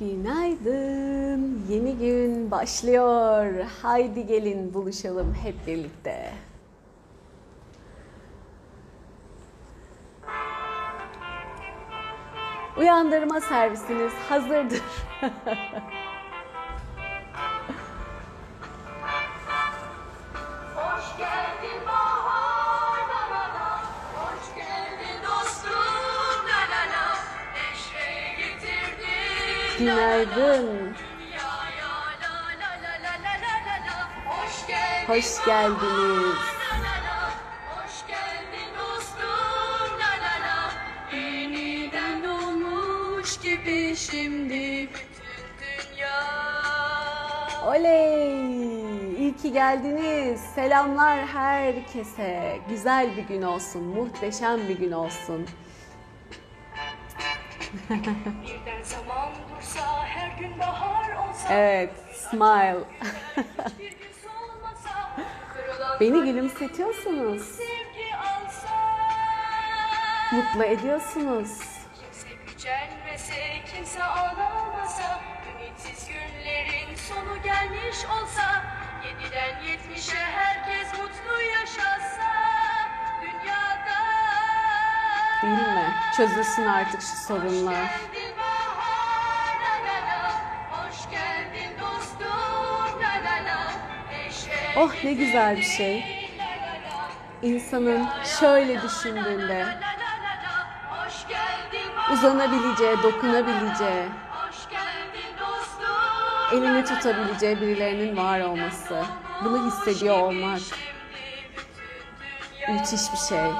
Günaydın. Yeni gün başlıyor. Haydi gelin buluşalım hep birlikte. Uyandırma servisiniz hazırdır. la la la Yeniden doğmuş gibi şimdi bütün dünya Oley! İyi ki geldiniz. Selamlar herkese. Güzel bir gün olsun, muhteşem bir gün olsun. Evet, smile. Beni gülümsetiyorsunuz, mutlu ediyorsunuz. kimse gücenmese, kimse ağlamasa, ümitsiz günlerin sonu gelmiş olsa, yediden yetmişe herkes mutlu yaşasa, dünyada. Değil mi? Çözülsün artık şu sorunlar. Oh ne güzel bir şey. İnsanın şöyle düşündüğünde uzanabileceği, dokunabileceği, elini tutabileceği birilerinin var olması, bunu hissediyor olmak müthiş bir şey.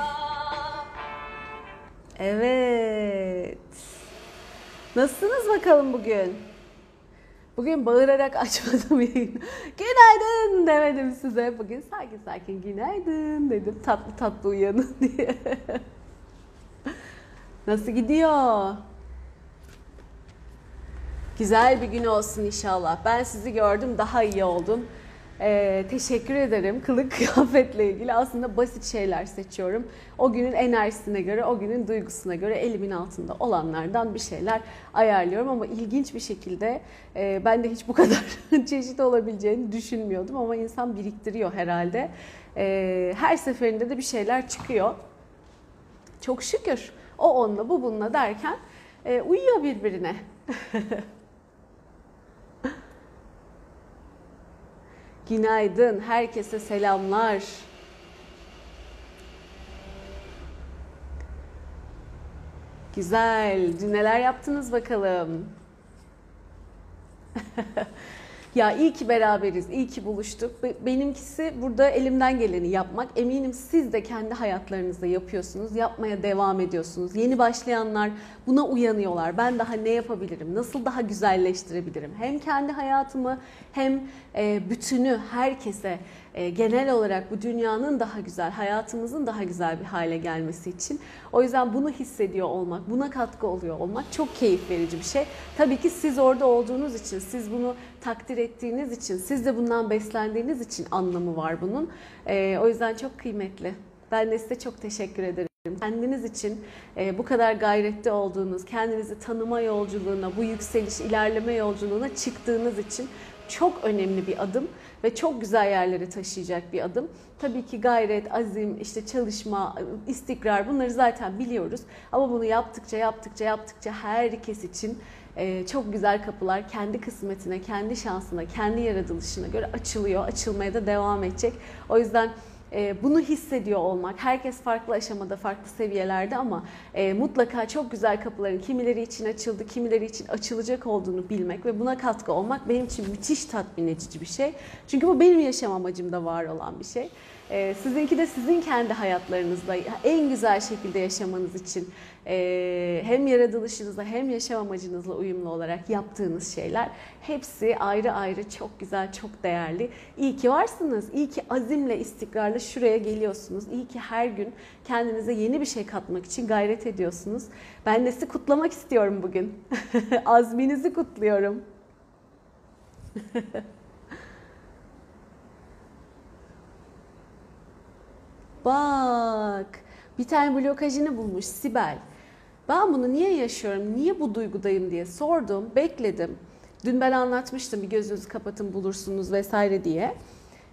Evet. Nasılsınız bakalım bugün? Bugün bağırarak açmadım yayını. Günaydın demedim size. Bugün sakin sakin günaydın dedim. Tatlı tatlı uyanın diye. Nasıl gidiyor? Güzel bir gün olsun inşallah. Ben sizi gördüm, daha iyi oldum. Ee, teşekkür ederim. Kılık kıyafetle ilgili aslında basit şeyler seçiyorum. O günün enerjisine göre, o günün duygusuna göre elimin altında olanlardan bir şeyler ayarlıyorum. Ama ilginç bir şekilde e, ben de hiç bu kadar çeşit olabileceğini düşünmüyordum. Ama insan biriktiriyor herhalde. E, her seferinde de bir şeyler çıkıyor. Çok şükür. O onunla bu bununla derken e, uyuyor birbirine. Günaydın. Herkese selamlar. Güzel. Dün neler yaptınız bakalım? ya iyi ki beraberiz, iyi ki buluştuk. Be- Benimkisi burada elimden geleni yapmak. Eminim siz de kendi hayatlarınızda yapıyorsunuz, yapmaya devam ediyorsunuz. Yeni başlayanlar buna uyanıyorlar. Ben daha ne yapabilirim, nasıl daha güzelleştirebilirim? Hem kendi hayatımı hem e, bütünü herkese e, genel olarak bu dünyanın daha güzel, hayatımızın daha güzel bir hale gelmesi için. O yüzden bunu hissediyor olmak, buna katkı oluyor olmak çok keyif verici bir şey. Tabii ki siz orada olduğunuz için, siz bunu takdir ettiğiniz için, siz de bundan beslendiğiniz için anlamı var bunun. E, o yüzden çok kıymetli. Ben de size çok teşekkür ederim. Kendiniz için e, bu kadar gayretli olduğunuz, kendinizi tanıma yolculuğuna, bu yükseliş, ilerleme yolculuğuna çıktığınız için çok önemli bir adım ve çok güzel yerlere taşıyacak bir adım. Tabii ki gayret, azim, işte çalışma, istikrar bunları zaten biliyoruz. Ama bunu yaptıkça yaptıkça yaptıkça herkes için e, çok güzel kapılar kendi kısmetine, kendi şansına, kendi yaratılışına göre açılıyor. Açılmaya da devam edecek. O yüzden e, bunu hissediyor olmak, herkes farklı aşamada, farklı seviyelerde ama e, mutlaka çok güzel kapıların kimileri için açıldı, kimileri için açılacak olduğunu bilmek ve buna katkı olmak benim için müthiş tatmin edici bir şey. Çünkü bu benim yaşam amacımda var olan bir şey. E, sizinki de sizin kendi hayatlarınızda en güzel şekilde yaşamanız için e, hem yaratılışınızla hem yaşam amacınızla uyumlu olarak yaptığınız şeyler hepsi ayrı ayrı çok güzel, çok değerli. İyi ki varsınız. İyi ki azimle, istikrarla şuraya geliyorsunuz. İyi ki her gün kendinize yeni bir şey katmak için gayret ediyorsunuz. Ben de sizi kutlamak istiyorum bugün. Azminizi kutluyorum. Bak, bir tane blokajını bulmuş Sibel. Ben bunu niye yaşıyorum, niye bu duygudayım diye sordum, bekledim. Dün ben anlatmıştım bir gözünüzü kapatın bulursunuz vesaire diye.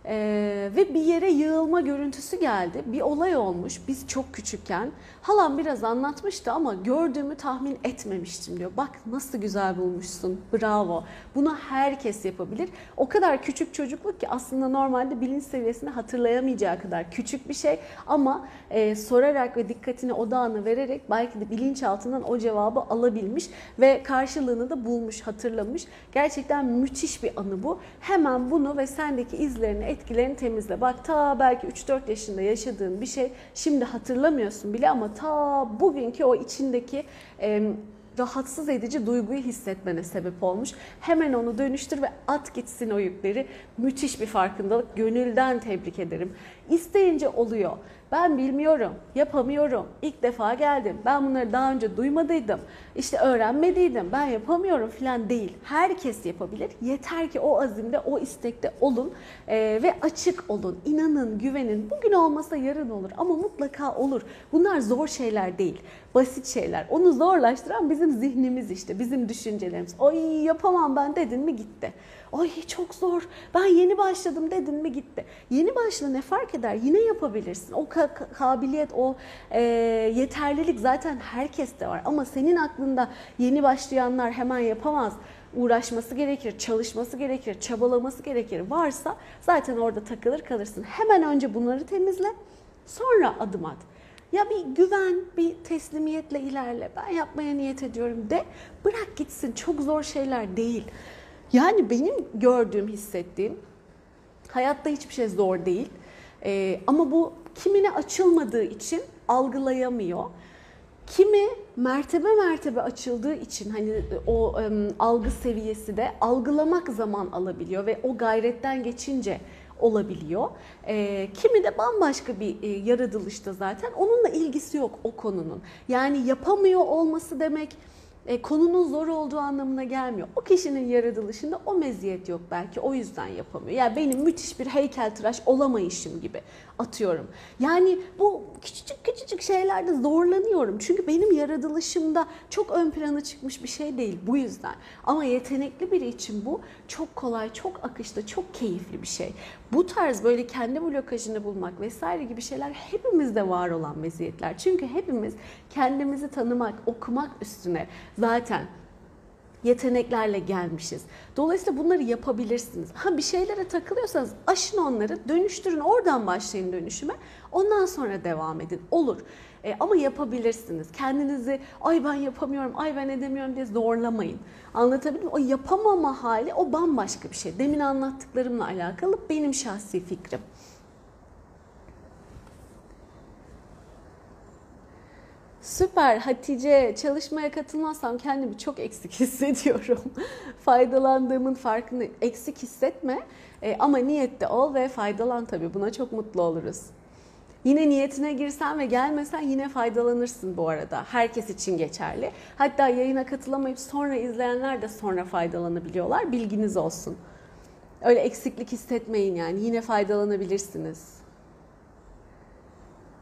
Ee, ve bir yere yığılma görüntüsü geldi. Bir olay olmuş biz çok küçükken. Halam biraz anlatmıştı ama gördüğümü tahmin etmemiştim diyor. Bak nasıl güzel bulmuşsun. Bravo. Bunu herkes yapabilir. O kadar küçük çocukluk ki aslında normalde bilinç seviyesinde hatırlayamayacağı kadar küçük bir şey. Ama e, sorarak ve dikkatini odağını vererek belki de bilinçaltından o cevabı alabilmiş ve karşılığını da bulmuş, hatırlamış. Gerçekten müthiş bir anı bu. Hemen bunu ve sendeki izlerini, etkilerini temizle. Bak ta belki 3-4 yaşında yaşadığın bir şey şimdi hatırlamıyorsun bile ama ta bugünkü o içindeki e, rahatsız edici duyguyu hissetmene sebep olmuş. Hemen onu dönüştür ve at gitsin o yükleri. Müthiş bir farkındalık. Gönülden tebrik ederim. İsteyince oluyor. Ben bilmiyorum, yapamıyorum. İlk defa geldim. Ben bunları daha önce duymadıydım. İşte öğrenmediydim. Ben yapamıyorum falan değil. Herkes yapabilir. Yeter ki o azimde, o istekte olun ee, ve açık olun. İnanın, güvenin. Bugün olmasa yarın olur ama mutlaka olur. Bunlar zor şeyler değil. Basit şeyler. Onu zorlaştıran bizim zihnimiz işte, bizim düşüncelerimiz. Ay yapamam ben dedin mi gitti. Ay çok zor. Ben yeni başladım dedin mi gitti. Yeni başla ne fark eder? Yine yapabilirsin. O ka- kabiliyet, o e, yeterlilik zaten herkeste var. Ama senin aklında yeni başlayanlar hemen yapamaz uğraşması gerekir, çalışması gerekir, çabalaması gerekir varsa zaten orada takılır kalırsın. Hemen önce bunları temizle, sonra adım at. Ya bir güven, bir teslimiyetle ilerle. Ben yapmaya niyet ediyorum de. Bırak gitsin. Çok zor şeyler değil. Yani benim gördüğüm, hissettiğim hayatta hiçbir şey zor değil. Ee, ama bu kimine açılmadığı için algılayamıyor. Kimi mertebe mertebe açıldığı için hani o um, algı seviyesi de algılamak zaman alabiliyor ve o gayretten geçince olabiliyor. E, kimi de bambaşka bir e, yaratılışta zaten onunla ilgisi yok o konunun. Yani yapamıyor olması demek e, konunun zor olduğu anlamına gelmiyor. O kişinin yaratılışında o meziyet yok belki o yüzden yapamıyor. Yani benim müthiş bir heykeltıraş olamayışım gibi atıyorum. Yani bu küçücük küçücük şeylerde zorlanıyorum. Çünkü benim yaratılışımda çok ön plana çıkmış bir şey değil bu yüzden. Ama yetenekli biri için bu çok kolay, çok akışta, çok keyifli bir şey. Bu tarz böyle kendi blokajını bulmak vesaire gibi şeyler hepimizde var olan meziyetler. Çünkü hepimiz kendimizi tanımak, okumak üstüne zaten yeteneklerle gelmişiz. Dolayısıyla bunları yapabilirsiniz. Ha bir şeylere takılıyorsanız aşın onları, dönüştürün, oradan başlayın dönüşüme. Ondan sonra devam edin. Olur. E, ama yapabilirsiniz. Kendinizi ay ben yapamıyorum, ay ben edemiyorum diye zorlamayın. Anlatabildim mi? O yapamama hali o bambaşka bir şey. Demin anlattıklarımla alakalı benim şahsi fikrim. Süper Hatice. Çalışmaya katılmazsam kendimi çok eksik hissediyorum. Faydalandığımın farkını eksik hissetme e, ama niyette ol ve faydalan tabii. Buna çok mutlu oluruz. Yine niyetine girsen ve gelmesen yine faydalanırsın bu arada. Herkes için geçerli. Hatta yayına katılamayıp sonra izleyenler de sonra faydalanabiliyorlar. Bilginiz olsun. Öyle eksiklik hissetmeyin yani. Yine faydalanabilirsiniz.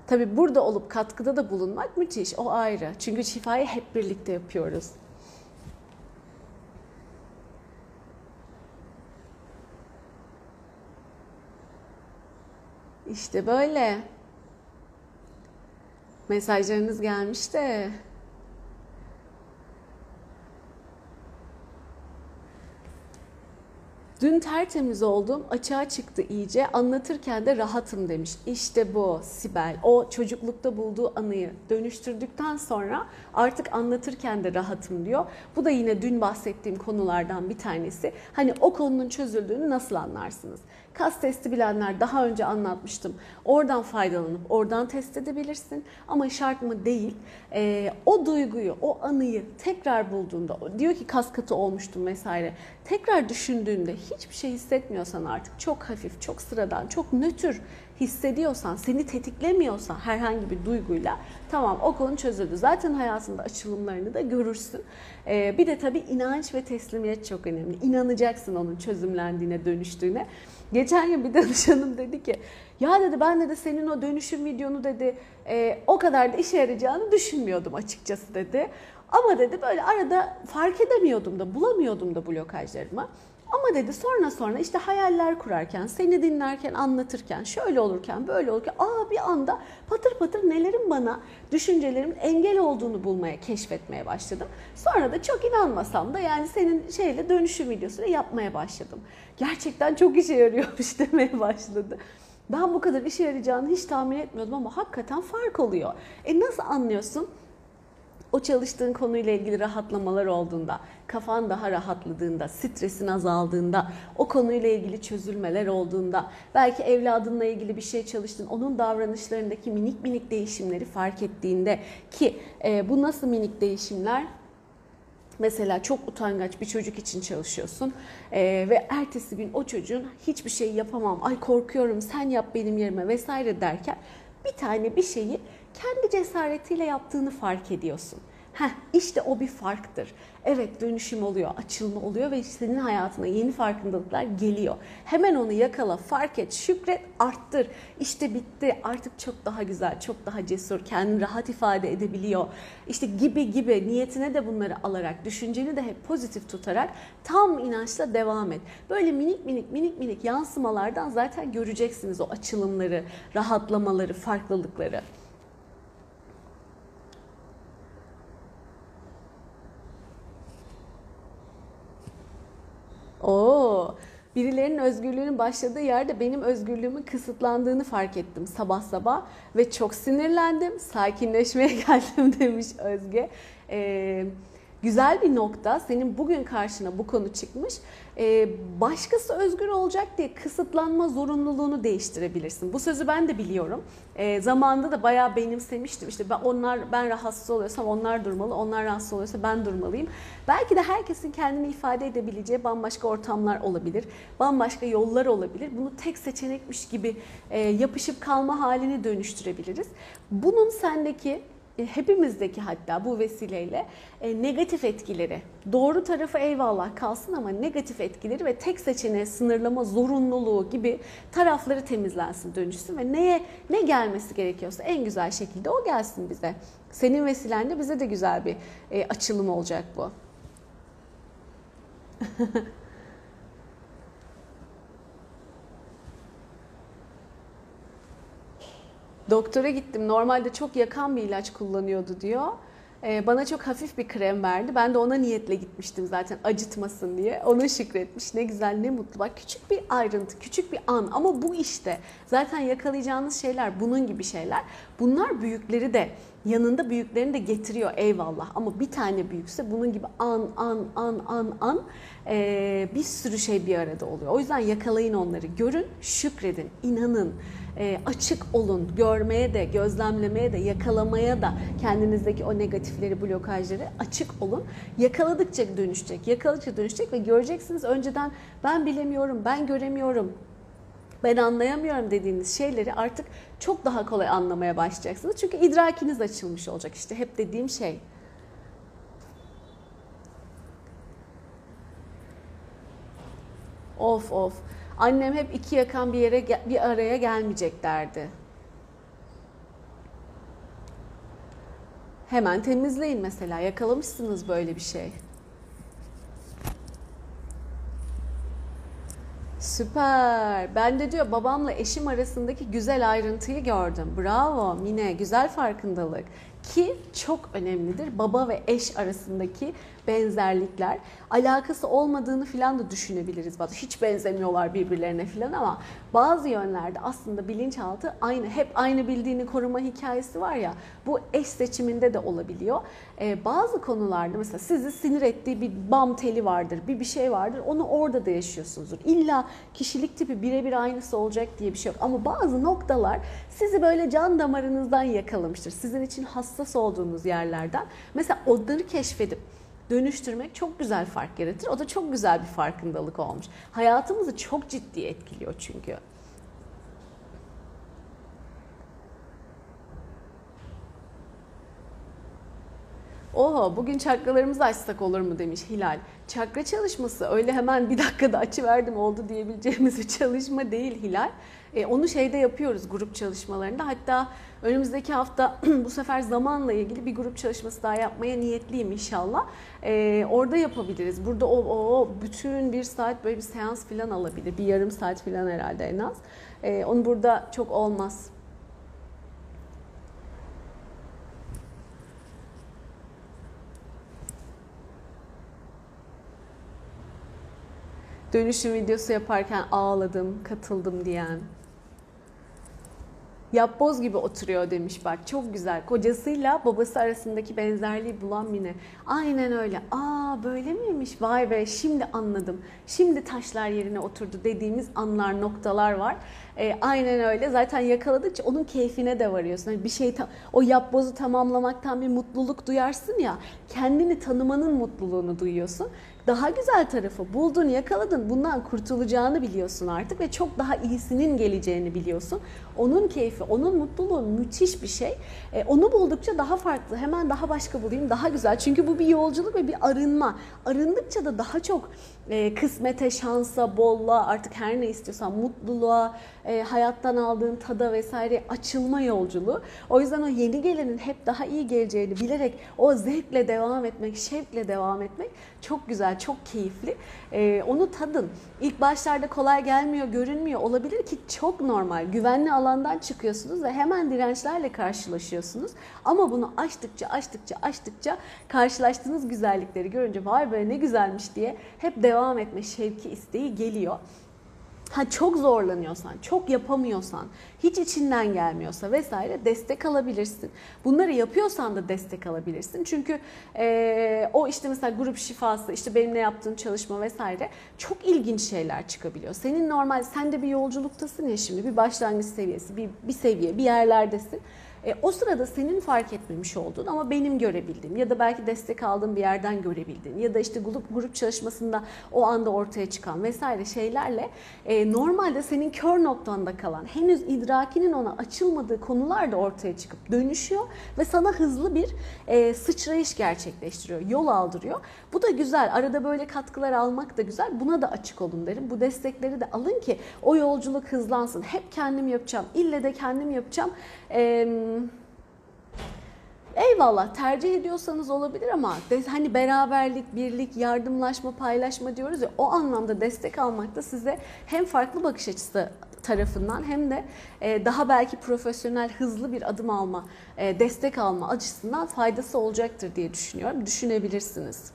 Tabi burada olup katkıda da bulunmak müthiş. O ayrı. Çünkü şifayı hep birlikte yapıyoruz. İşte böyle. Mesajlarınız gelmiş de. Dün tertemiz oldum, açığa çıktı iyice. Anlatırken de rahatım demiş. İşte bu Sibel. O çocuklukta bulduğu anıyı dönüştürdükten sonra artık anlatırken de rahatım diyor. Bu da yine dün bahsettiğim konulardan bir tanesi. Hani o konunun çözüldüğünü nasıl anlarsınız? Kas testi bilenler daha önce anlatmıştım. Oradan faydalanıp oradan test edebilirsin. Ama şart mı değil. Ee, o duyguyu, o anıyı tekrar bulduğunda, diyor ki kas katı olmuştum vesaire. Tekrar düşündüğünde hiçbir şey hissetmiyorsan artık çok hafif, çok sıradan, çok nötr hissediyorsan, seni tetiklemiyorsa herhangi bir duyguyla tamam o konu çözüldü. Zaten hayatında açılımlarını da görürsün. Ee, bir de tabii inanç ve teslimiyet çok önemli. İnanacaksın onun çözümlendiğine, dönüştüğüne. Geçen gün bir danışanım dedi ki ya dedi ben de senin o dönüşüm videonu dedi e, o kadar da işe yarayacağını düşünmüyordum açıkçası dedi. Ama dedi böyle arada fark edemiyordum da bulamıyordum da blokajlarımı. Ama dedi sonra sonra işte hayaller kurarken, seni dinlerken, anlatırken, şöyle olurken, böyle olurken aa bir anda patır patır nelerin bana, düşüncelerimin engel olduğunu bulmaya, keşfetmeye başladım. Sonra da çok inanmasam da yani senin şeyle dönüşüm videosunu yapmaya başladım. Gerçekten çok işe yarıyormuş demeye başladı. Ben bu kadar işe yarayacağını hiç tahmin etmiyordum ama hakikaten fark oluyor. E nasıl anlıyorsun? o çalıştığın konuyla ilgili rahatlamalar olduğunda, kafan daha rahatladığında, stresin azaldığında, o konuyla ilgili çözülmeler olduğunda, belki evladınla ilgili bir şey çalıştın, onun davranışlarındaki minik minik değişimleri fark ettiğinde ki e, bu nasıl minik değişimler? Mesela çok utangaç bir çocuk için çalışıyorsun e, ve ertesi gün o çocuğun hiçbir şey yapamam, ay korkuyorum sen yap benim yerime vesaire derken bir tane bir şeyi kendi cesaretiyle yaptığını fark ediyorsun. Heh, işte o bir farktır. Evet dönüşüm oluyor, açılma oluyor ve senin hayatına yeni farkındalıklar geliyor. Hemen onu yakala, fark et, şükret, arttır. İşte bitti, artık çok daha güzel, çok daha cesur, kendini rahat ifade edebiliyor. İşte gibi gibi niyetine de bunları alarak, düşünceni de hep pozitif tutarak tam inançla devam et. Böyle minik minik minik minik yansımalardan zaten göreceksiniz o açılımları, rahatlamaları, farklılıkları. Oo, birilerinin özgürlüğünün başladığı yerde benim özgürlüğümün kısıtlandığını fark ettim sabah sabah ve çok sinirlendim. Sakinleşmeye geldim demiş Özge. Ee, güzel bir nokta. Senin bugün karşına bu konu çıkmış. Ee, başkası özgür olacak diye kısıtlanma zorunluluğunu değiştirebilirsin. Bu sözü ben de biliyorum. Ee, zamanında da bayağı benimsemiştim. İşte ben onlar ben rahatsız oluyorsam onlar durmalı, onlar rahatsız oluyorsa ben durmalıyım. Belki de herkesin kendini ifade edebileceği bambaşka ortamlar olabilir, bambaşka yollar olabilir. Bunu tek seçenekmiş gibi e, yapışıp kalma halini dönüştürebiliriz. Bunun sendeki e, hepimizdeki hatta bu vesileyle e, negatif etkileri doğru tarafı eyvallah kalsın ama negatif etkileri ve tek seçeneğe sınırlama zorunluluğu gibi tarafları temizlensin dönüşsün ve neye ne gelmesi gerekiyorsa en güzel şekilde o gelsin bize. Senin vesilenle bize de güzel bir e, açılım olacak bu. Doktora gittim. Normalde çok yakan bir ilaç kullanıyordu diyor. Ee, bana çok hafif bir krem verdi. Ben de ona niyetle gitmiştim zaten acıtmasın diye. Ona şükretmiş. Ne güzel, ne mutlu. Bak küçük bir ayrıntı, küçük bir an ama bu işte. Zaten yakalayacağınız şeyler bunun gibi şeyler. Bunlar büyükleri de yanında büyüklerini de getiriyor eyvallah. Ama bir tane büyükse bunun gibi an an an an an e, bir sürü şey bir arada oluyor. O yüzden yakalayın onları. Görün, şükredin, inanın e, açık olun, görmeye de, gözlemlemeye de, yakalamaya da kendinizdeki o negatifleri, blokajları açık olun. Yakaladıkça dönüşecek, yakaladıkça dönüşecek ve göreceksiniz önceden ben bilemiyorum, ben göremiyorum, ben anlayamıyorum dediğiniz şeyleri artık çok daha kolay anlamaya başlayacaksınız. Çünkü idrakiniz açılmış olacak. İşte hep dediğim şey. Of of. Annem hep iki yakan bir yere bir araya gelmeyecek derdi. Hemen temizleyin mesela. Yakalamışsınız böyle bir şey. Süper. Ben de diyor babamla eşim arasındaki güzel ayrıntıyı gördüm. Bravo Mine. Güzel farkındalık. Ki çok önemlidir. Baba ve eş arasındaki benzerlikler. Alakası olmadığını filan da düşünebiliriz. Hiç benzemiyorlar birbirlerine filan ama bazı yönlerde aslında bilinçaltı aynı. Hep aynı bildiğini koruma hikayesi var ya. Bu eş seçiminde de olabiliyor. Ee, bazı konularda mesela sizi sinir ettiği bir bam teli vardır, bir bir şey vardır. Onu orada da yaşıyorsunuzdur. İlla kişilik tipi birebir aynısı olacak diye bir şey yok. Ama bazı noktalar sizi böyle can damarınızdan yakalamıştır. Sizin için hassas olduğunuz yerlerden. Mesela onları keşfedip dönüştürmek çok güzel fark yaratır. O da çok güzel bir farkındalık olmuş. Hayatımızı çok ciddi etkiliyor çünkü. Oho bugün çakralarımızı açsak olur mu demiş Hilal. Çakra çalışması öyle hemen bir dakikada açıverdim oldu diyebileceğimiz bir çalışma değil Hilal. E, onu şeyde yapıyoruz grup çalışmalarında. Hatta önümüzdeki hafta bu sefer zamanla ilgili bir grup çalışması daha yapmaya niyetliyim inşallah. E, orada yapabiliriz. Burada o, o, bütün bir saat böyle bir seans falan alabilir. Bir yarım saat falan herhalde en az. E, onu burada çok olmaz. Dönüşüm videosu yaparken ağladım, katıldım diyen. Yapboz gibi oturuyor demiş bak çok güzel. Kocasıyla babası arasındaki benzerliği bulan Mine. Aynen öyle. Aa böyle miymiş? Vay be şimdi anladım. Şimdi taşlar yerine oturdu dediğimiz anlar, noktalar var. E, aynen öyle. Zaten yakaladıkça onun keyfine de varıyorsun. Yani bir şey o yapbozu tamamlamaktan bir mutluluk duyarsın ya. Kendini tanımanın mutluluğunu duyuyorsun. Daha güzel tarafı buldun, yakaladın. Bundan kurtulacağını biliyorsun artık ve çok daha iyisinin geleceğini biliyorsun. Onun keyfi, onun mutluluğu müthiş bir şey. E, onu buldukça daha farklı, hemen daha başka bulayım, daha güzel. Çünkü bu bir yolculuk ve bir arınma. Arındıkça da daha çok e, kısmete, şansa, bolluğa, artık her ne istiyorsan mutluluğa, e, hayattan aldığın tada vesaire açılma yolculuğu. O yüzden o yeni gelenin hep daha iyi geleceğini bilerek o zevkle devam etmek, şevkle devam etmek çok güzel, çok keyifli. E, onu tadın. İlk başlarda kolay gelmiyor, görünmüyor olabilir ki çok normal. Güvenli alandan çıkıyorsunuz ve hemen dirençlerle karşılaşıyorsunuz. Ama bunu açtıkça, açtıkça, açtıkça karşılaştığınız güzellikleri görünce vay be ne güzelmiş diye hep devam etme şevki, isteği geliyor. Ha çok zorlanıyorsan, çok yapamıyorsan, hiç içinden gelmiyorsa vesaire destek alabilirsin. Bunları yapıyorsan da destek alabilirsin. Çünkü e, o işte mesela grup şifası, işte benimle yaptığın çalışma vesaire çok ilginç şeyler çıkabiliyor. Senin normal, sen de bir yolculuktasın ya şimdi bir başlangıç seviyesi, bir, bir seviye, bir yerlerdesin. E, o sırada senin fark etmemiş olduğun ama benim görebildiğim ya da belki destek aldığım bir yerden görebildiğin ya da işte grup grup çalışmasında o anda ortaya çıkan vesaire şeylerle e, normalde senin kör noktanda kalan henüz idrakinin ona açılmadığı konular da ortaya çıkıp dönüşüyor ve sana hızlı bir e, sıçrayış gerçekleştiriyor, yol aldırıyor. Bu da güzel. Arada böyle katkılar almak da güzel. Buna da açık olun derim. Bu destekleri de alın ki o yolculuk hızlansın. Hep kendim yapacağım. İlle de kendim yapacağım. Eee Eyvallah tercih ediyorsanız olabilir ama hani beraberlik, birlik, yardımlaşma, paylaşma diyoruz ya o anlamda destek almak da size hem farklı bakış açısı tarafından hem de e, daha belki profesyonel hızlı bir adım alma, e, destek alma açısından faydası olacaktır diye düşünüyorum. Düşünebilirsiniz.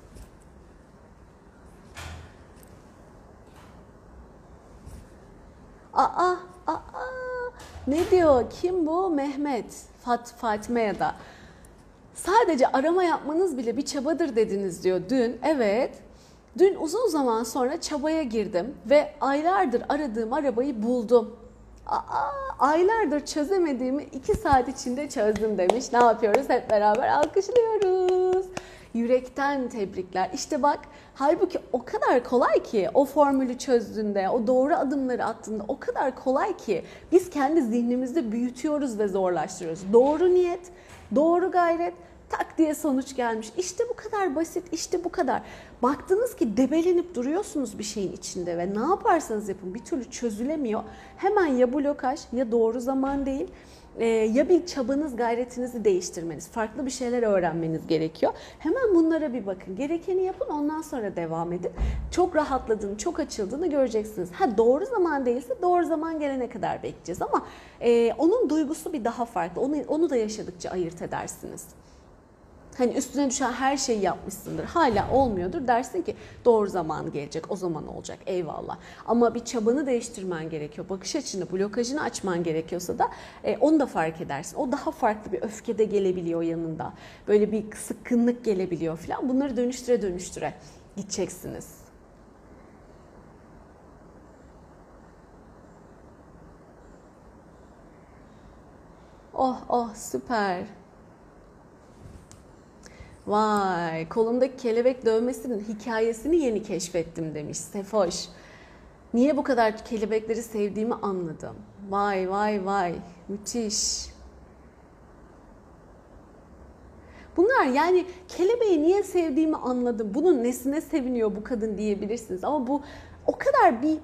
Aa, ne diyor? Kim bu? Mehmet. Fat, Fatime ya da. Sadece arama yapmanız bile bir çabadır dediniz diyor dün. Evet. Dün uzun zaman sonra çabaya girdim ve aylardır aradığım arabayı buldum. Aa, aylardır çözemediğimi iki saat içinde çözdüm demiş. Ne yapıyoruz? Hep beraber alkışlıyoruz. Yürekten tebrikler. İşte bak halbuki o kadar kolay ki o formülü çözdüğünde, o doğru adımları attığında o kadar kolay ki biz kendi zihnimizde büyütüyoruz ve zorlaştırıyoruz. Doğru niyet, doğru gayret, tak diye sonuç gelmiş. İşte bu kadar basit, işte bu kadar. Baktınız ki debelenip duruyorsunuz bir şeyin içinde ve ne yaparsanız yapın bir türlü çözülemiyor. Hemen ya blokaj ya doğru zaman değil e, ya bir çabanız, gayretinizi değiştirmeniz, farklı bir şeyler öğrenmeniz gerekiyor. Hemen bunlara bir bakın. Gerekeni yapın ondan sonra devam edin. Çok rahatladığını, çok açıldığını göreceksiniz. Ha doğru zaman değilse doğru zaman gelene kadar bekleyeceğiz ama e, onun duygusu bir daha farklı. Onu, onu da yaşadıkça ayırt edersiniz hani üstüne düşen her şeyi yapmışsındır. Hala olmuyordur. Dersin ki doğru zaman gelecek. O zaman olacak. Eyvallah. Ama bir çabanı değiştirmen gerekiyor. Bakış açını, blokajını açman gerekiyorsa da e, onu da fark edersin. O daha farklı bir öfke de gelebiliyor yanında. Böyle bir sıkkınlık gelebiliyor falan. Bunları dönüştüre dönüştüre gideceksiniz. Oh oh süper. Vay kolumdaki kelebek dövmesinin hikayesini yeni keşfettim demiş Sefoş. Niye bu kadar kelebekleri sevdiğimi anladım. Vay vay vay müthiş. Bunlar yani kelebeği niye sevdiğimi anladım. Bunun nesine seviniyor bu kadın diyebilirsiniz. Ama bu o kadar bir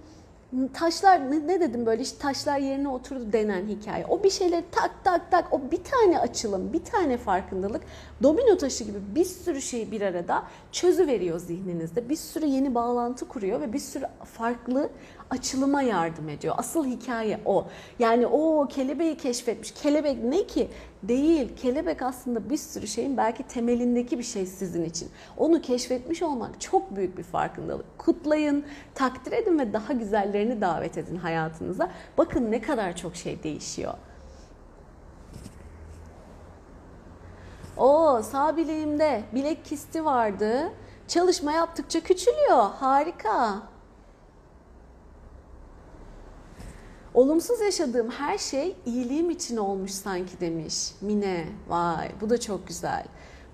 taşlar ne, ne dedim böyle işte taşlar yerine oturdu denen hikaye. O bir şeyleri tak tak tak o bir tane açılım, bir tane farkındalık domino taşı gibi bir sürü şeyi bir arada çözü veriyor zihninizde. Bir sürü yeni bağlantı kuruyor ve bir sürü farklı açılıma yardım ediyor. Asıl hikaye o. Yani o kelebeği keşfetmiş. Kelebek ne ki? Değil. Kelebek aslında bir sürü şeyin belki temelindeki bir şey sizin için. Onu keşfetmiş olmak çok büyük bir farkındalık. Kutlayın, takdir edin ve daha güzellerini davet edin hayatınıza. Bakın ne kadar çok şey değişiyor. O sağ bileğimde bilek kisti vardı. Çalışma yaptıkça küçülüyor. Harika. Olumsuz yaşadığım her şey iyiliğim için olmuş sanki demiş Mine. Vay bu da çok güzel.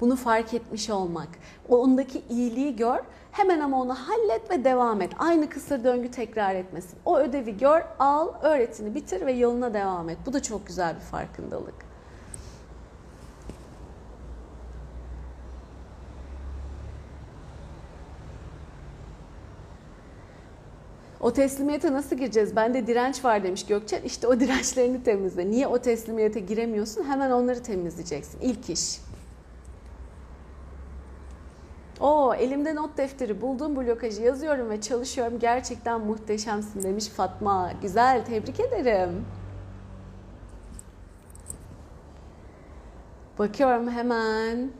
Bunu fark etmiş olmak. Ondaki iyiliği gör. Hemen ama onu hallet ve devam et. Aynı kısır döngü tekrar etmesin. O ödevi gör, al, öğretini bitir ve yoluna devam et. Bu da çok güzel bir farkındalık. O teslimiyete nasıl gireceğiz? Bende direnç var demiş Gökçen. İşte o dirençlerini temizle. Niye o teslimiyete giremiyorsun? Hemen onları temizleyeceksin. İlk iş. O elimde not defteri bulduğum blokajı yazıyorum ve çalışıyorum. Gerçekten muhteşemsin demiş Fatma. Güzel, tebrik ederim. Bakıyorum hemen.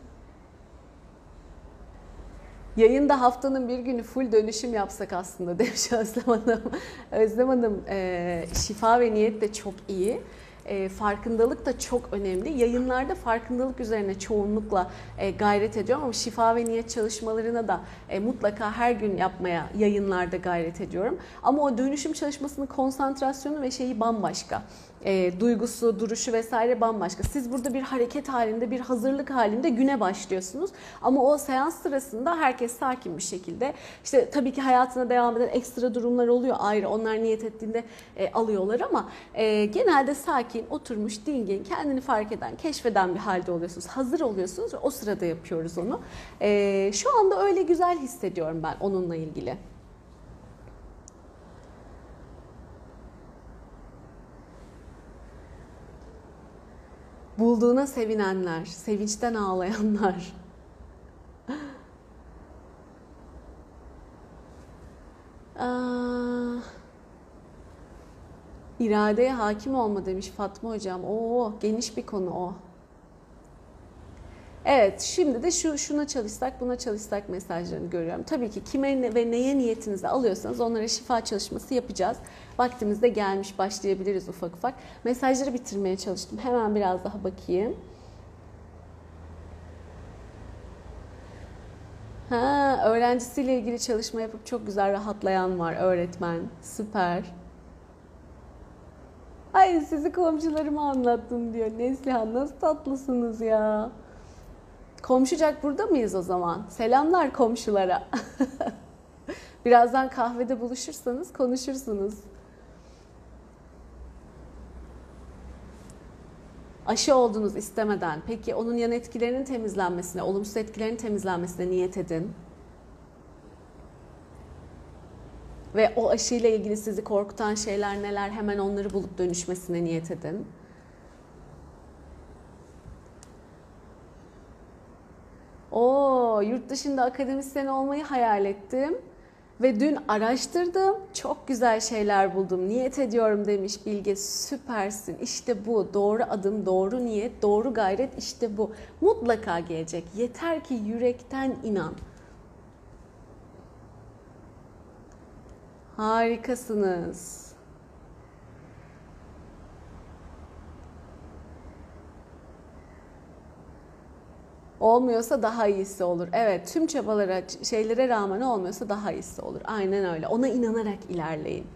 Yayında haftanın bir günü full dönüşüm yapsak aslında demiş Özlem Hanım. Özlem Hanım e, şifa ve niyet de çok iyi. E, farkındalık da çok önemli. Yayınlarda farkındalık üzerine çoğunlukla e, gayret ediyorum ama şifa ve niyet çalışmalarına da e, mutlaka her gün yapmaya yayınlarda gayret ediyorum. Ama o dönüşüm çalışmasının konsantrasyonu ve şeyi bambaşka e, duygusu, duruşu vesaire bambaşka. Siz burada bir hareket halinde, bir hazırlık halinde güne başlıyorsunuz. Ama o seans sırasında herkes sakin bir şekilde işte tabii ki hayatına devam eden ekstra durumlar oluyor ayrı. Onlar niyet ettiğinde e, alıyorlar ama e, genelde sakin, oturmuş, dingin, kendini fark eden, keşfeden bir halde oluyorsunuz. Hazır oluyorsunuz ve o sırada yapıyoruz onu. E, şu anda öyle güzel hissediyorum ben onunla ilgili. Bulduğuna sevinenler, sevinçten ağlayanlar. Aa, iradeye hakim olma demiş Fatma hocam. Oo, geniş bir konu o. Evet, şimdi de şu şuna çalışsak, buna çalışsak mesajlarını görüyorum. Tabii ki kime ve neye niyetinizi alıyorsanız onlara şifa çalışması yapacağız. Vaktimiz de gelmiş, başlayabiliriz ufak ufak. Mesajları bitirmeye çalıştım. Hemen biraz daha bakayım. Ha, öğrencisiyle ilgili çalışma yapıp çok güzel rahatlayan var öğretmen. Süper. Ay sizi komşularıma anlattım diyor. Neslihan nasıl tatlısınız ya. Komşucak burada mıyız o zaman? Selamlar komşulara. Birazdan kahvede buluşursanız konuşursunuz. Aşı oldunuz istemeden. Peki onun yan etkilerinin temizlenmesine, olumsuz etkilerinin temizlenmesine niyet edin. Ve o aşıyla ilgili sizi korkutan şeyler neler hemen onları bulup dönüşmesine niyet edin. O yurt dışında akademisyen olmayı hayal ettim. Ve dün araştırdım. Çok güzel şeyler buldum. Niyet ediyorum demiş Bilge. Süpersin. İşte bu. Doğru adım, doğru niyet, doğru gayret işte bu. Mutlaka gelecek. Yeter ki yürekten inan. Harikasınız. Olmuyorsa daha iyisi olur. Evet, tüm çabalara, şeylere rağmen olmuyorsa daha iyisi olur. Aynen öyle. Ona inanarak ilerleyin.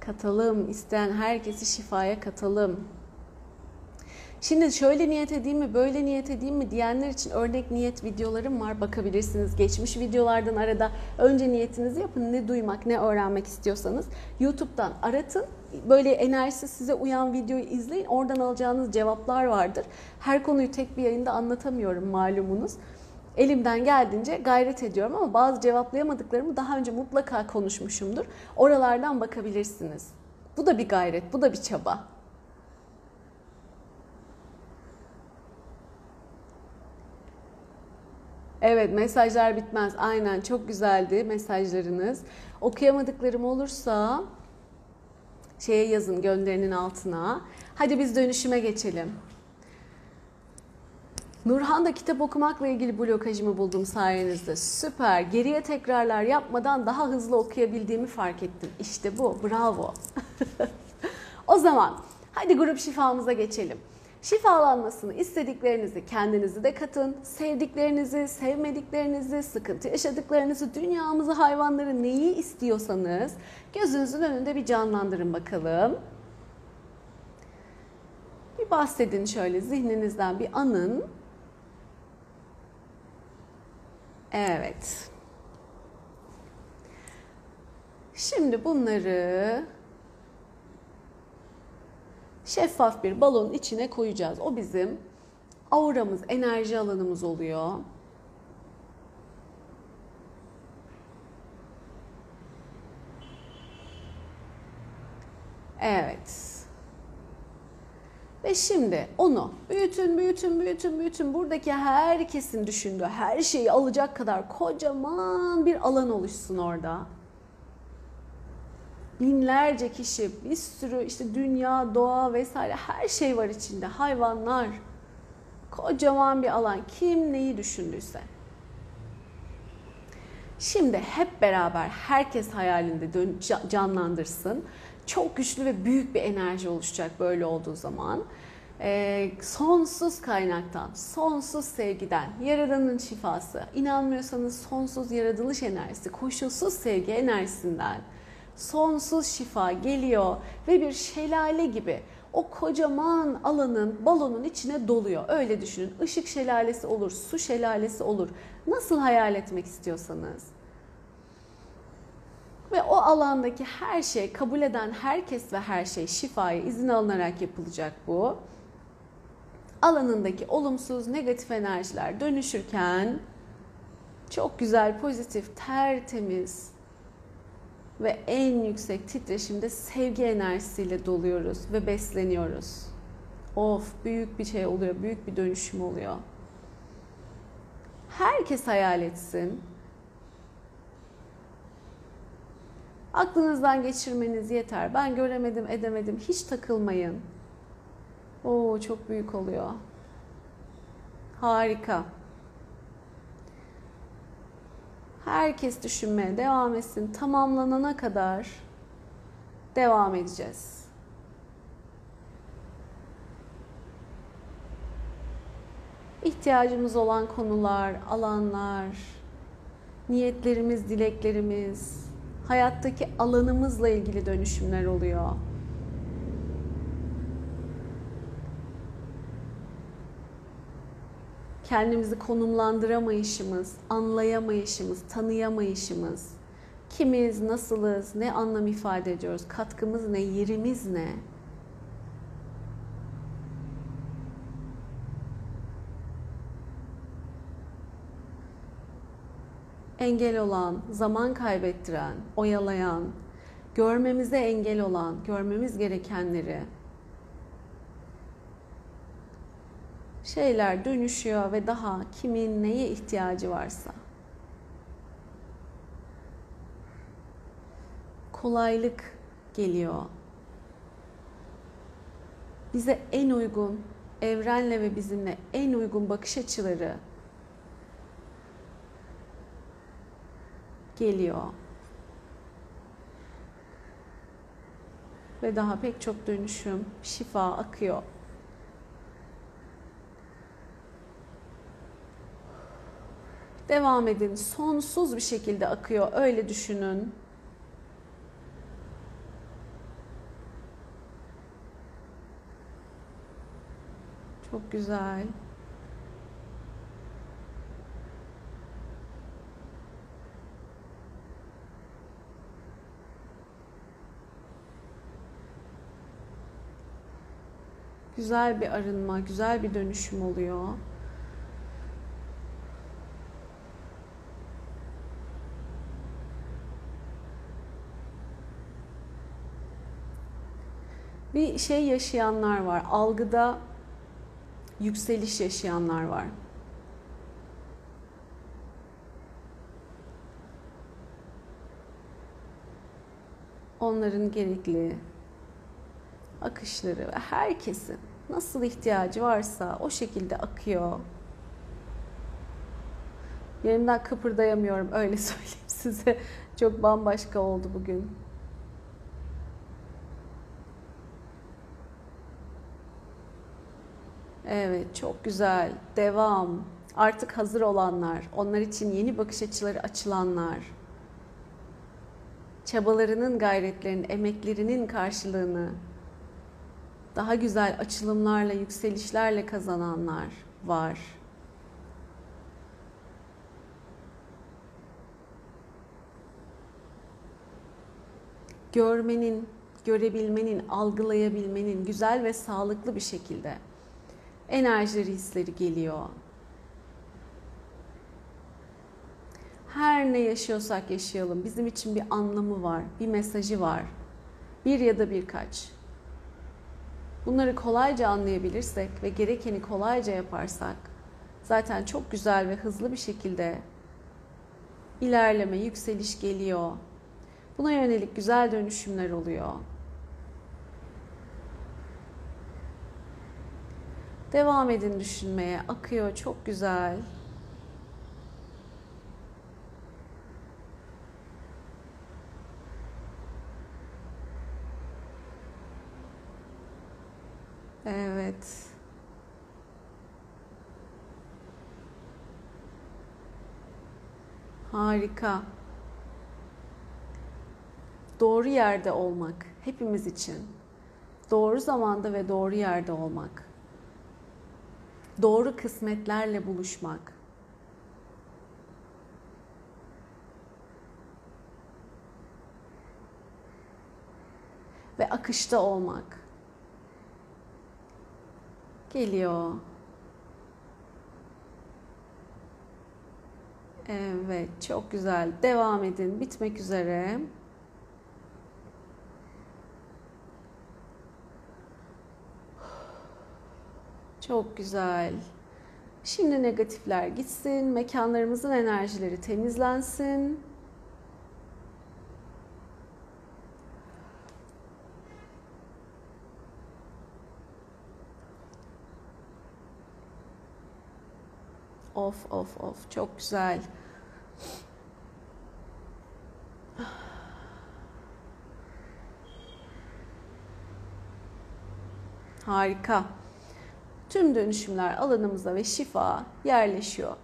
Katalım. isteyen herkesi şifaya katalım. Şimdi şöyle niyet edeyim mi, böyle niyet edeyim mi diyenler için örnek niyet videolarım var. Bakabilirsiniz. Geçmiş videolardan arada önce niyetinizi yapın. Ne duymak, ne öğrenmek istiyorsanız YouTube'dan aratın. Böyle enerjisi size uyan videoyu izleyin. Oradan alacağınız cevaplar vardır. Her konuyu tek bir yayında anlatamıyorum malumunuz. Elimden geldiğince gayret ediyorum ama bazı cevaplayamadıklarımı daha önce mutlaka konuşmuşumdur. Oralardan bakabilirsiniz. Bu da bir gayret, bu da bir çaba. Evet mesajlar bitmez. Aynen çok güzeldi mesajlarınız. Okuyamadıklarım olursa şeye yazın gönderinin altına. Hadi biz dönüşüme geçelim. Nurhan'da kitap okumakla ilgili blokajımı buldum sayenizde. Süper. Geriye tekrarlar yapmadan daha hızlı okuyabildiğimi fark ettim. İşte bu. Bravo. o zaman hadi grup şifamıza geçelim. Şifalanmasını istediklerinizi kendinizi de katın. Sevdiklerinizi, sevmediklerinizi, sıkıntı yaşadıklarınızı, dünyamızı, hayvanları neyi istiyorsanız gözünüzün önünde bir canlandırın bakalım. Bir bahsedin şöyle zihninizden bir anın. Evet. Şimdi bunları şeffaf bir balonun içine koyacağız. O bizim auramız, enerji alanımız oluyor. Evet. Ve şimdi onu büyütün, büyütün, büyütün, büyütün. Buradaki herkesin düşündüğü her şeyi alacak kadar kocaman bir alan oluşsun orada. Binlerce kişi, bir sürü işte dünya, doğa vesaire her şey var içinde. Hayvanlar. Kocaman bir alan. Kim neyi düşündüyse. Şimdi hep beraber herkes hayalinde canlandırsın çok güçlü ve büyük bir enerji oluşacak böyle olduğu zaman. Ee, sonsuz kaynaktan, sonsuz sevgiden, yaradanın şifası, inanmıyorsanız sonsuz yaratılış enerjisi, koşulsuz sevgi enerjisinden sonsuz şifa geliyor ve bir şelale gibi o kocaman alanın, balonun içine doluyor. Öyle düşünün. Işık şelalesi olur, su şelalesi olur. Nasıl hayal etmek istiyorsanız. Ve o alandaki her şey, kabul eden herkes ve her şey şifaya izin alınarak yapılacak bu. Alanındaki olumsuz, negatif enerjiler dönüşürken çok güzel, pozitif, tertemiz ve en yüksek titreşimde sevgi enerjisiyle doluyoruz ve besleniyoruz. Of büyük bir şey oluyor, büyük bir dönüşüm oluyor. Herkes hayal etsin Aklınızdan geçirmeniz yeter. Ben göremedim, edemedim. Hiç takılmayın. Oo çok büyük oluyor. Harika. Herkes düşünmeye devam etsin. Tamamlanana kadar devam edeceğiz. İhtiyacımız olan konular, alanlar, niyetlerimiz, dileklerimiz, hayattaki alanımızla ilgili dönüşümler oluyor. Kendimizi konumlandıramayışımız, anlayamayışımız, tanıyamayışımız, kimiz, nasılız, ne anlam ifade ediyoruz, katkımız ne, yerimiz ne? engel olan, zaman kaybettiren, oyalayan, görmemize engel olan, görmemiz gerekenleri şeyler dönüşüyor ve daha kimin neye ihtiyacı varsa kolaylık geliyor. Bize en uygun, evrenle ve bizimle en uygun bakış açıları geliyor. Ve daha pek çok dönüşüm, şifa akıyor. Devam edin. Sonsuz bir şekilde akıyor. Öyle düşünün. Çok güzel. Güzel bir arınma, güzel bir dönüşüm oluyor. Bir şey yaşayanlar var. Algıda yükseliş yaşayanlar var. Onların gerekli akışları ve herkesin nasıl ihtiyacı varsa o şekilde akıyor. Yerimden kıpırdayamıyorum öyle söyleyeyim size. Çok bambaşka oldu bugün. Evet, çok güzel. Devam. Artık hazır olanlar, onlar için yeni bakış açıları açılanlar. Çabalarının, gayretlerinin, emeklerinin karşılığını daha güzel açılımlarla, yükselişlerle kazananlar var. Görmenin, görebilmenin, algılayabilmenin güzel ve sağlıklı bir şekilde enerjileri hisleri geliyor. Her ne yaşıyorsak yaşayalım. Bizim için bir anlamı var, bir mesajı var. Bir ya da birkaç. Bunları kolayca anlayabilirsek ve gerekeni kolayca yaparsak zaten çok güzel ve hızlı bir şekilde ilerleme, yükseliş geliyor. Buna yönelik güzel dönüşümler oluyor. Devam edin düşünmeye. Akıyor çok güzel. Evet. Harika. Doğru yerde olmak hepimiz için. Doğru zamanda ve doğru yerde olmak. Doğru kısmetlerle buluşmak. Ve akışta olmak. Geliyor. Evet, çok güzel. Devam edin. Bitmek üzere. Çok güzel. Şimdi negatifler gitsin, mekanlarımızın enerjileri temizlensin. Of of of çok güzel. Harika. Tüm dönüşümler alanımıza ve şifa yerleşiyor.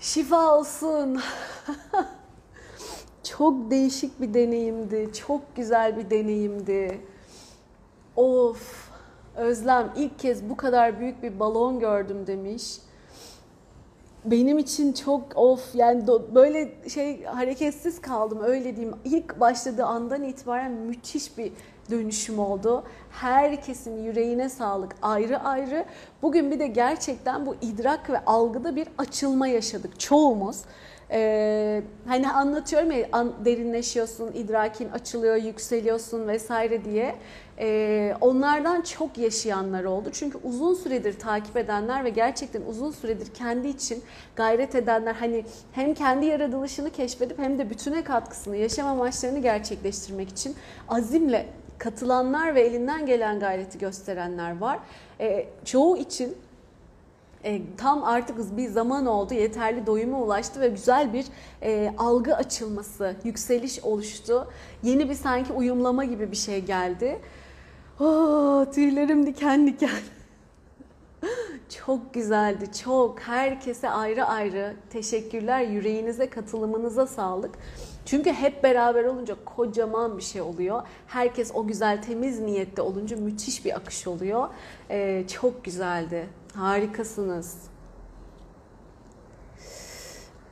Şifa olsun. Çok değişik bir deneyimdi. Çok güzel bir deneyimdi. Of. Özlem ilk kez bu kadar büyük bir balon gördüm demiş. Benim için çok of yani do, böyle şey hareketsiz kaldım öyle diyeyim. İlk başladığı andan itibaren müthiş bir dönüşüm oldu. Herkesin yüreğine sağlık ayrı ayrı. Bugün bir de gerçekten bu idrak ve algıda bir açılma yaşadık çoğumuz. Ee, hani anlatıyorum ya derinleşiyorsun, idrakin açılıyor, yükseliyorsun vesaire diye. Ee, onlardan çok yaşayanlar oldu. Çünkü uzun süredir takip edenler ve gerçekten uzun süredir kendi için gayret edenler hani hem kendi yaratılışını keşfedip hem de bütüne katkısını, yaşam amaçlarını gerçekleştirmek için azimle katılanlar ve elinden gelen gayreti gösterenler var. Ee, çoğu için e, tam artık bir zaman oldu, yeterli doyuma ulaştı ve güzel bir e, algı açılması, yükseliş oluştu. Yeni bir sanki uyumlama gibi bir şey geldi. Oh, tüylerim diken diken. çok güzeldi, çok. Herkese ayrı ayrı teşekkürler. Yüreğinize, katılımınıza sağlık. Çünkü hep beraber olunca kocaman bir şey oluyor. Herkes o güzel temiz niyette olunca müthiş bir akış oluyor. Ee, çok güzeldi. Harikasınız.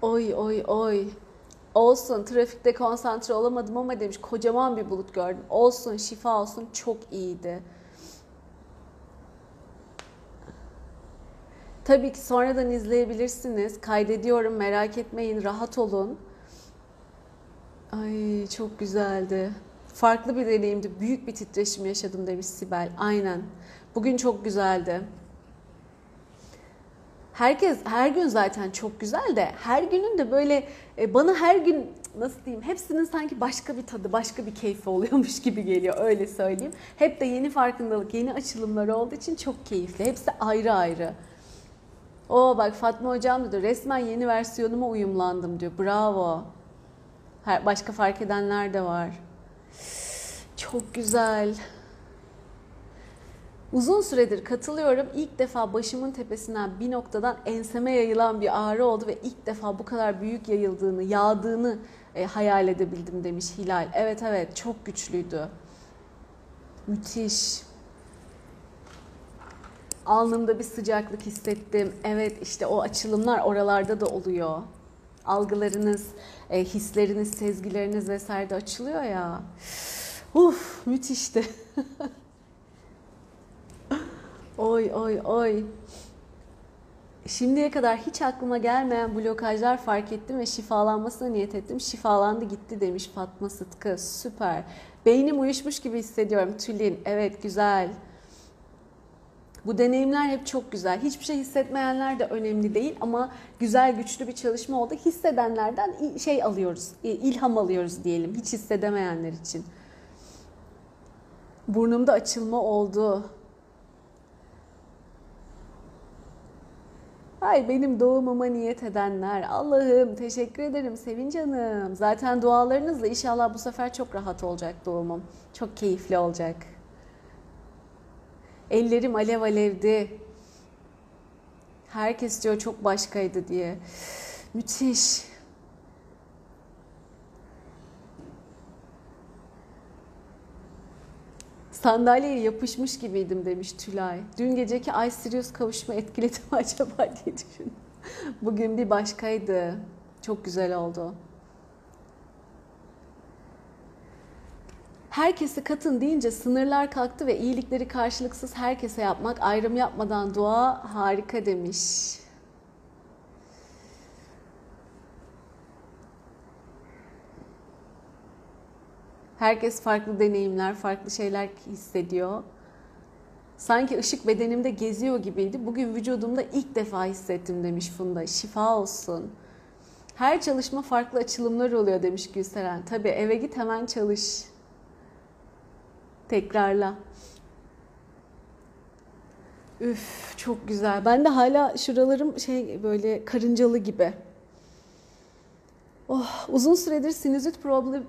Oy oy oy. Olsun trafikte konsantre olamadım ama demiş kocaman bir bulut gördüm. Olsun şifa olsun çok iyiydi. Tabii ki sonradan izleyebilirsiniz. Kaydediyorum merak etmeyin rahat olun. Ay çok güzeldi. Farklı bir deneyimdi. Büyük bir titreşim yaşadım demiş Sibel. Aynen. Bugün çok güzeldi. Herkes her gün zaten çok güzel de her günün de böyle e, bana her gün nasıl diyeyim hepsinin sanki başka bir tadı, başka bir keyfi oluyormuş gibi geliyor öyle söyleyeyim. Hep de yeni farkındalık, yeni açılımlar olduğu için çok keyifli. Hepsi ayrı ayrı. O bak Fatma hocam diyor resmen yeni versiyonuma uyumlandım diyor. Bravo. Her, başka fark edenler de var. Çok güzel. Uzun süredir katılıyorum. İlk defa başımın tepesinden bir noktadan enseme yayılan bir ağrı oldu ve ilk defa bu kadar büyük yayıldığını, yağdığını e, hayal edebildim demiş Hilal. Evet evet çok güçlüydü. Müthiş. Alnımda bir sıcaklık hissettim. Evet işte o açılımlar oralarda da oluyor. Algılarınız, e, hisleriniz, sezgileriniz vesaire de açılıyor ya. Uf müthişti. oy oy oy. Şimdiye kadar hiç aklıma gelmeyen blokajlar fark ettim ve şifalanmasına niyet ettim. Şifalandı gitti demiş Fatma Sıtkı. Süper. Beynim uyuşmuş gibi hissediyorum Tülin. Evet güzel. Bu deneyimler hep çok güzel. Hiçbir şey hissetmeyenler de önemli değil ama güzel güçlü bir çalışma oldu. Hissedenlerden şey alıyoruz, ilham alıyoruz diyelim. Hiç hissedemeyenler için. Burnumda açılma oldu. Ay benim doğumuma niyet edenler. Allah'ım teşekkür ederim Sevinç Hanım. Zaten dualarınızla inşallah bu sefer çok rahat olacak doğumum. Çok keyifli olacak. Ellerim alev alevdi. Herkes diyor çok başkaydı diye. Müthiş. Sandalyeye yapışmış gibiydim demiş Tülay. Dün geceki Ay Sirius kavuşma etkiledi mi acaba diye düşündüm. Bugün bir başkaydı. Çok güzel oldu. Herkesi katın deyince sınırlar kalktı ve iyilikleri karşılıksız herkese yapmak, ayrım yapmadan dua harika demiş. Herkes farklı deneyimler, farklı şeyler hissediyor. Sanki ışık bedenimde geziyor gibiydi. Bugün vücudumda ilk defa hissettim demiş Funda. Şifa olsun. Her çalışma farklı açılımlar oluyor demiş Gülseren. Tabii eve git hemen çalış. Tekrarla. Üf çok güzel. Ben de hala şuralarım şey böyle karıncalı gibi. Oh, uzun süredir sinüzit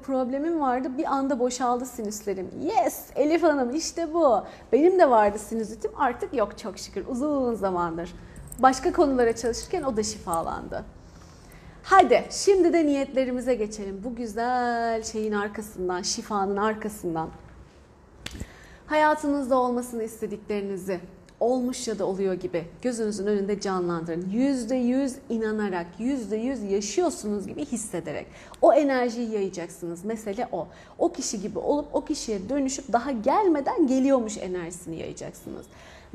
problemim vardı. Bir anda boşaldı sinüslerim. Yes Elif Hanım işte bu. Benim de vardı sinüzitim artık yok çok şükür uzun zamandır. Başka konulara çalışırken o da şifalandı. Hadi şimdi de niyetlerimize geçelim. Bu güzel şeyin arkasından, şifanın arkasından hayatınızda olmasını istediklerinizi olmuş ya da oluyor gibi gözünüzün önünde canlandırın. Yüzde yüz inanarak, yüzde yüz yaşıyorsunuz gibi hissederek. O enerjiyi yayacaksınız. Mesele o. O kişi gibi olup o kişiye dönüşüp daha gelmeden geliyormuş enerjisini yayacaksınız.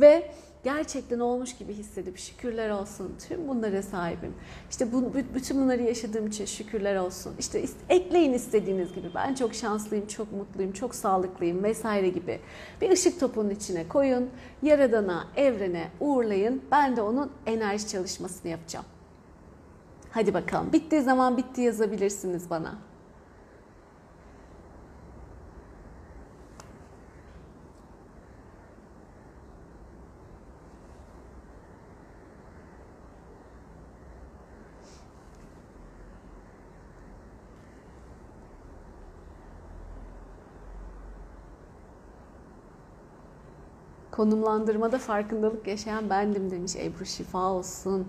Ve gerçekten olmuş gibi hissedip şükürler olsun tüm bunlara sahibim. İşte bu, bütün bunları yaşadığım için şükürler olsun. İşte ekleyin istediğiniz gibi ben çok şanslıyım, çok mutluyum, çok sağlıklıyım vesaire gibi. Bir ışık topunun içine koyun, yaradana, evrene uğurlayın. Ben de onun enerji çalışmasını yapacağım. Hadi bakalım. Bittiği zaman bitti yazabilirsiniz bana. konumlandırmada farkındalık yaşayan bendim demiş Ebru şifa olsun.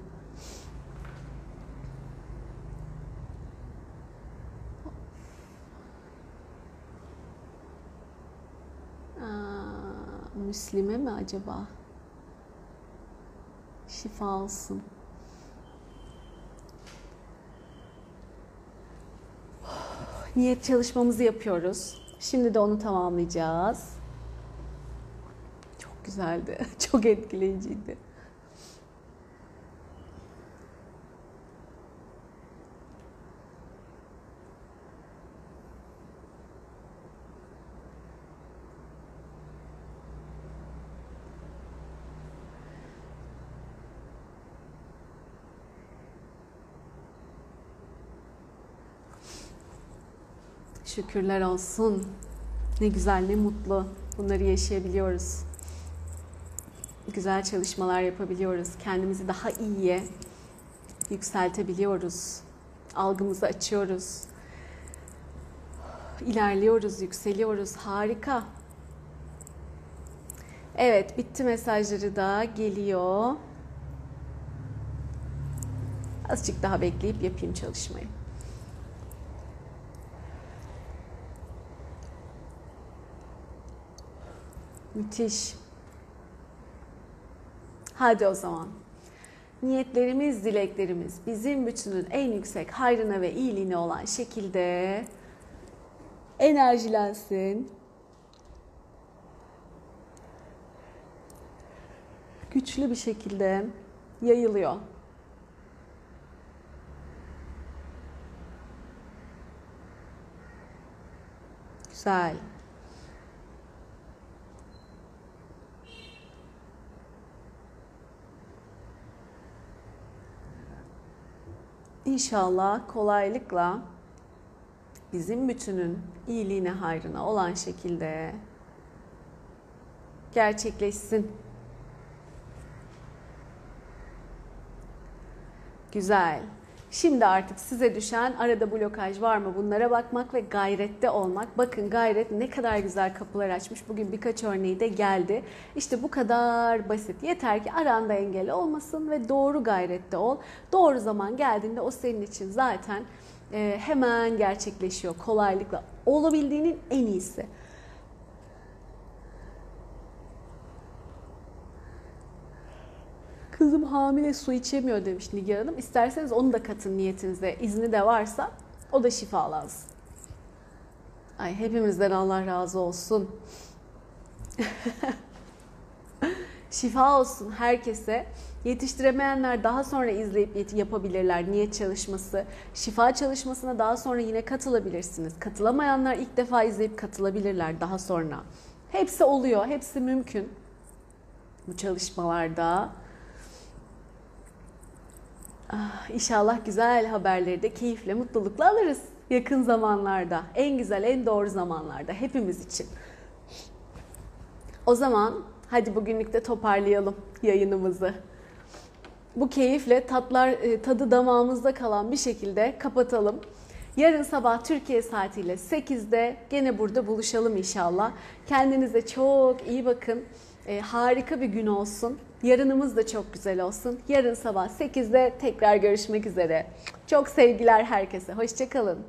Aa, Müslime mi acaba? Şifa olsun. Niyet çalışmamızı yapıyoruz. Şimdi de onu tamamlayacağız. Güzeldi. Çok etkileyiciydi. Şükürler olsun. Ne güzel, ne mutlu. Bunları yaşayabiliyoruz. Güzel çalışmalar yapabiliyoruz. Kendimizi daha iyiye yükseltebiliyoruz. Algımızı açıyoruz. İlerliyoruz, yükseliyoruz. Harika. Evet, bitti mesajları da geliyor. Azıcık daha bekleyip yapayım çalışmayı. Müthiş. Hadi o zaman. Niyetlerimiz, dileklerimiz bizim bütünün en yüksek hayrına ve iyiliğine olan şekilde enerjilensin. Güçlü bir şekilde yayılıyor. Güzel. İnşallah kolaylıkla bizim bütünün iyiliğine hayrına olan şekilde gerçekleşsin. Güzel. Şimdi artık size düşen arada blokaj var mı bunlara bakmak ve gayrette olmak. Bakın gayret ne kadar güzel kapılar açmış. Bugün birkaç örneği de geldi. İşte bu kadar basit. Yeter ki aranda engel olmasın ve doğru gayrette ol. Doğru zaman geldiğinde o senin için zaten e, hemen gerçekleşiyor kolaylıkla. Olabildiğinin en iyisi. Hamile su içemiyor demiş Nigar Hanım. İsterseniz onu da katın niyetinize. İzni de varsa o da şifalansın. Ay hepimizden Allah razı olsun. Şifa olsun herkese. Yetiştiremeyenler daha sonra izleyip yapabilirler niyet çalışması. Şifa çalışmasına daha sonra yine katılabilirsiniz. Katılamayanlar ilk defa izleyip katılabilirler daha sonra. Hepsi oluyor, hepsi mümkün bu çalışmalarda. Ah, inşallah güzel haberleri de keyifle, mutlulukla alırız yakın zamanlarda. En güzel, en doğru zamanlarda hepimiz için. O zaman hadi bugünlük de toparlayalım yayınımızı. Bu keyifle tatlar e, tadı damağımızda kalan bir şekilde kapatalım. Yarın sabah Türkiye saatiyle 8'de gene burada buluşalım inşallah. Kendinize çok iyi bakın. E, harika bir gün olsun. Yarınımız da çok güzel olsun. Yarın sabah 8'de tekrar görüşmek üzere. Çok sevgiler herkese. Hoşçakalın.